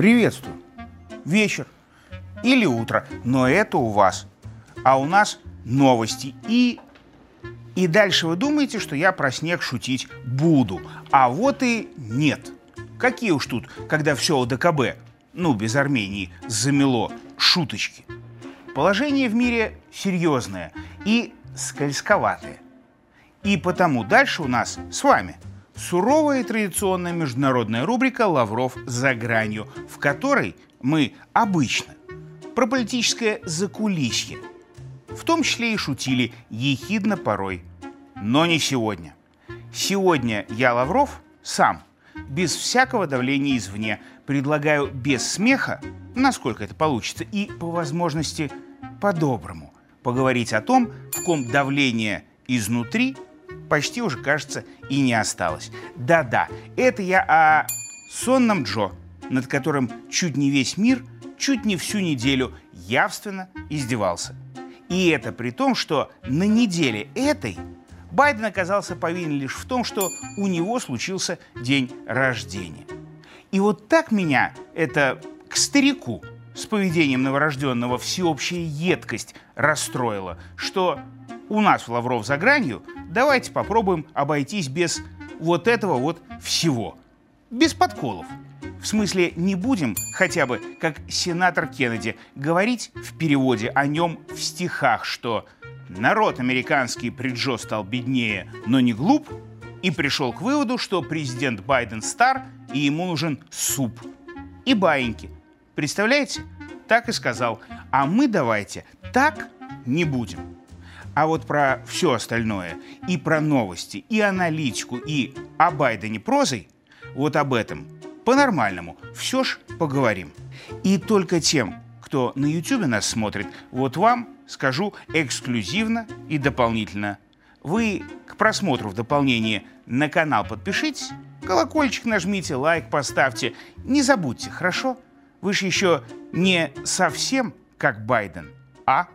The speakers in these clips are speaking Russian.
Приветствую. Вечер или утро, но это у вас. А у нас новости и... И дальше вы думаете, что я про снег шутить буду. А вот и нет. Какие уж тут, когда все ОДКБ, ну, без Армении, замело шуточки. Положение в мире серьезное и скользковатое. И потому дальше у нас с вами суровая и традиционная международная рубрика «Лавров за гранью», в которой мы обычно про политическое закулисье, в том числе и шутили ехидно порой. Но не сегодня. Сегодня я, Лавров, сам, без всякого давления извне, предлагаю без смеха, насколько это получится, и по возможности по-доброму поговорить о том, в ком давление изнутри почти уже, кажется, и не осталось. Да-да, это я о сонном Джо, над которым чуть не весь мир, чуть не всю неделю явственно издевался. И это при том, что на неделе этой Байден оказался повинен лишь в том, что у него случился день рождения. И вот так меня это к старику с поведением новорожденного всеобщая едкость расстроила, что у нас в Лавров за гранью давайте попробуем обойтись без вот этого вот всего. Без подколов. В смысле, не будем хотя бы, как сенатор Кеннеди, говорить в переводе о нем в стихах, что народ американский при Джо стал беднее, но не глуп, и пришел к выводу, что президент Байден стар, и ему нужен суп. И баиньки. Представляете? Так и сказал. А мы давайте так не будем. А вот про все остальное, и про новости, и аналитику, и о Байдене прозой, вот об этом по-нормальному все ж поговорим. И только тем, кто на YouTube нас смотрит, вот вам скажу эксклюзивно и дополнительно. Вы к просмотру в дополнение на канал подпишитесь, колокольчик нажмите, лайк поставьте. Не забудьте, хорошо? Вы же еще не совсем как Байден, а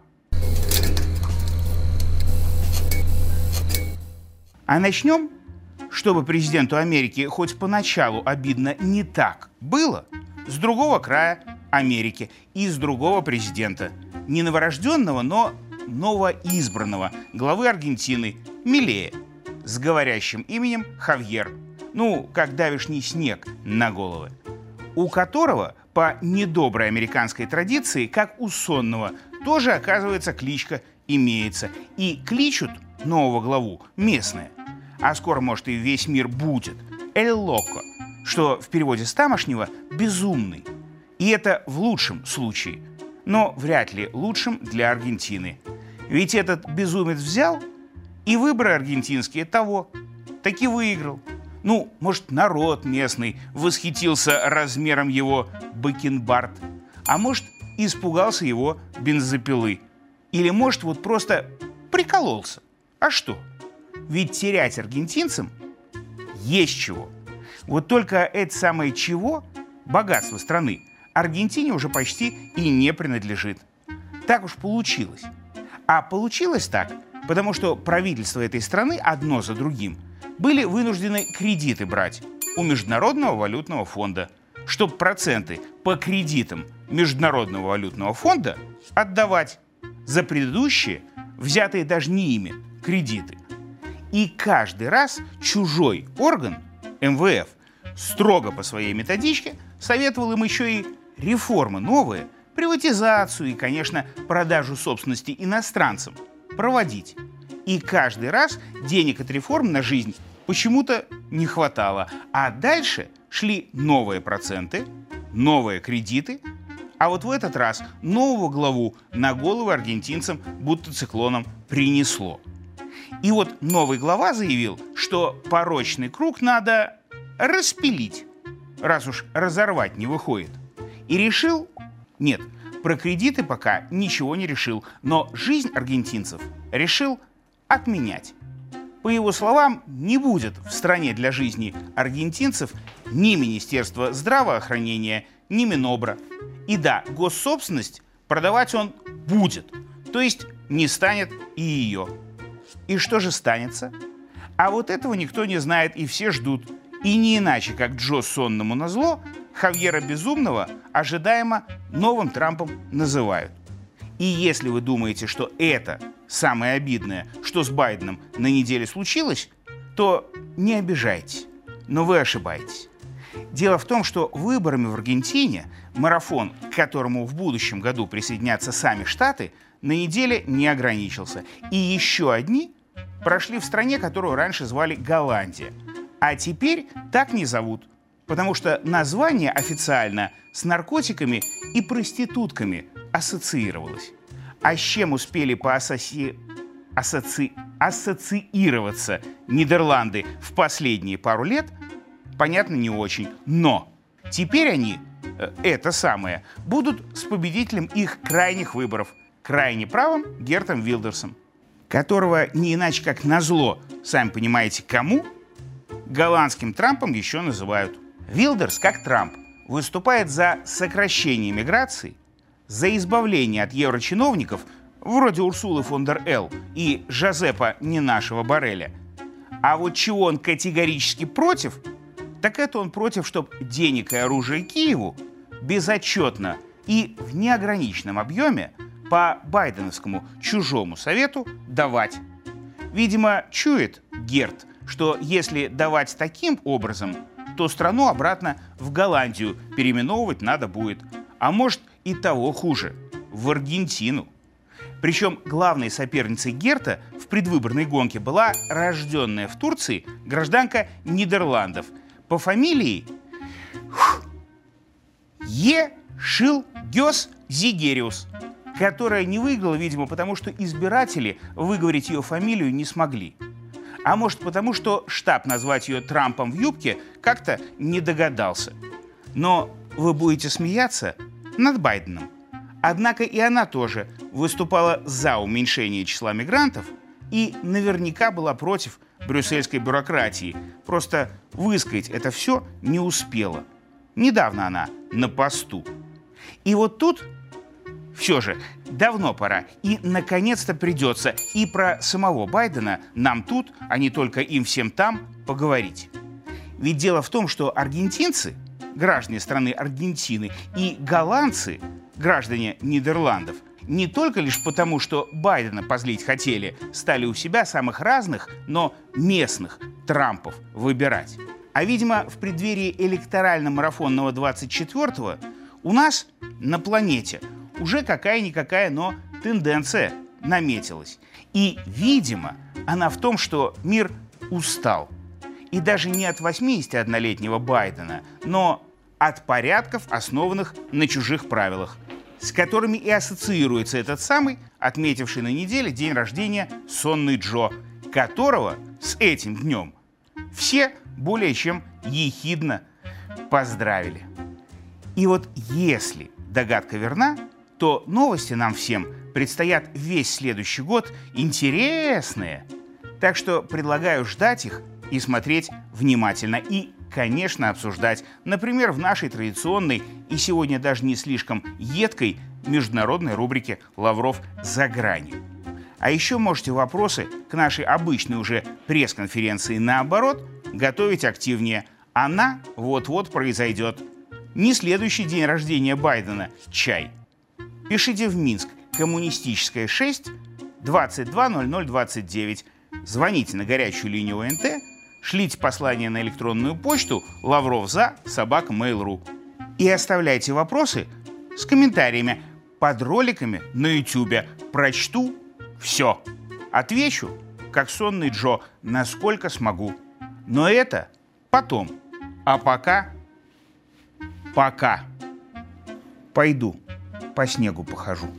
А начнем, чтобы президенту Америки хоть поначалу обидно не так было, с другого края Америки и с другого президента. Не новорожденного, но новоизбранного главы Аргентины Милея с говорящим именем Хавьер. Ну, как давишний снег на головы. У которого по недоброй американской традиции, как у сонного, тоже, оказывается, кличка имеется. И кличут нового главу местные а скоро, может, и весь мир будет, «эль локо», что в переводе с тамошнего «безумный». И это в лучшем случае, но вряд ли лучшем для Аргентины. Ведь этот безумец взял и выборы аргентинские того, таки выиграл. Ну, может, народ местный восхитился размером его бакенбард, а может, испугался его бензопилы. Или, может, вот просто прикололся. А что? Ведь терять аргентинцам есть чего. Вот только это самое чего, богатство страны, Аргентине уже почти и не принадлежит. Так уж получилось. А получилось так, потому что правительство этой страны одно за другим были вынуждены кредиты брать у Международного валютного фонда, чтобы проценты по кредитам Международного валютного фонда отдавать за предыдущие, взятые даже не ими, кредиты. И каждый раз чужой орган, МВФ, строго по своей методичке советовал им еще и реформы новые, приватизацию и, конечно, продажу собственности иностранцам проводить. И каждый раз денег от реформ на жизнь почему-то не хватало. А дальше шли новые проценты, новые кредиты, а вот в этот раз нового главу на головы аргентинцам будто циклоном принесло – и вот новый глава заявил, что порочный круг надо распилить, раз уж разорвать не выходит. И решил, нет, про кредиты пока ничего не решил, но жизнь аргентинцев решил отменять. По его словам, не будет в стране для жизни аргентинцев ни Министерства здравоохранения, ни Минобра. И да, госсобственность продавать он будет, то есть не станет и ее. И что же станется? А вот этого никто не знает и все ждут. И не иначе, как Джо сонному назло, Хавьера Безумного ожидаемо новым Трампом называют. И если вы думаете, что это самое обидное, что с Байденом на неделе случилось, то не обижайтесь, но вы ошибаетесь. Дело в том, что выборами в Аргентине, марафон, к которому в будущем году присоединятся сами Штаты, на неделе не ограничился. И еще одни прошли в стране, которую раньше звали Голландия. А теперь так не зовут, потому что название официально с наркотиками и проститутками ассоциировалось. А с чем успели поассоси... ассоци... ассоциироваться Нидерланды в последние пару лет, понятно не очень. Но теперь они, э, это самое, будут с победителем их крайних выборов, крайне правым Гертом Вилдерсом, которого не иначе как назло, сами понимаете, кому, голландским Трампом еще называют. Вилдерс, как Трамп, выступает за сокращение миграции, за избавление от еврочиновников, вроде Урсулы фон дер Эл и Жозепа не нашего Барреля. А вот чего он категорически против, так это он против, чтобы денег и оружия Киеву безотчетно и в неограниченном объеме по байденовскому чужому совету давать. Видимо, чует Герт, что если давать таким образом, то страну обратно в Голландию переименовывать надо будет. А может и того хуже – в Аргентину. Причем главной соперницей Герта в предвыборной гонке была рожденная в Турции гражданка Нидерландов по фамилии Е. Шил Гёс Зигериус, которая не выиграла, видимо, потому что избиратели выговорить ее фамилию не смогли. А может потому, что штаб назвать ее Трампом в юбке как-то не догадался. Но вы будете смеяться над Байденом. Однако и она тоже выступала за уменьшение числа мигрантов и наверняка была против брюссельской бюрократии. Просто высказать это все не успела. Недавно она на посту. И вот тут все же, давно пора. И, наконец-то, придется и про самого Байдена нам тут, а не только им всем там, поговорить. Ведь дело в том, что аргентинцы, граждане страны Аргентины, и голландцы, граждане Нидерландов, не только лишь потому, что Байдена позлить хотели, стали у себя самых разных, но местных Трампов выбирать. А, видимо, в преддверии электорально-марафонного 24-го у нас на планете – уже какая-никакая, но тенденция наметилась. И, видимо, она в том, что мир устал. И даже не от 81-летнего Байдена, но от порядков, основанных на чужих правилах, с которыми и ассоциируется этот самый, отметивший на неделе день рождения сонный Джо, которого с этим днем все более чем ехидно поздравили. И вот если догадка верна, то новости нам всем предстоят весь следующий год интересные. Так что предлагаю ждать их и смотреть внимательно. И, конечно, обсуждать, например, в нашей традиционной и сегодня даже не слишком едкой международной рубрике «Лавров за гранью». А еще можете вопросы к нашей обычной уже пресс-конференции наоборот готовить активнее. Она вот-вот произойдет. Не следующий день рождения Байдена – чай – Пишите в Минск, коммунистическая 6, 220029. Звоните на горячую линию ОНТ, шлите послание на электронную почту лавров за собака mail.ru и оставляйте вопросы с комментариями под роликами на YouTube. Прочту все. Отвечу, как сонный Джо, насколько смогу. Но это потом. А пока... Пока. Пойду по снегу похожу.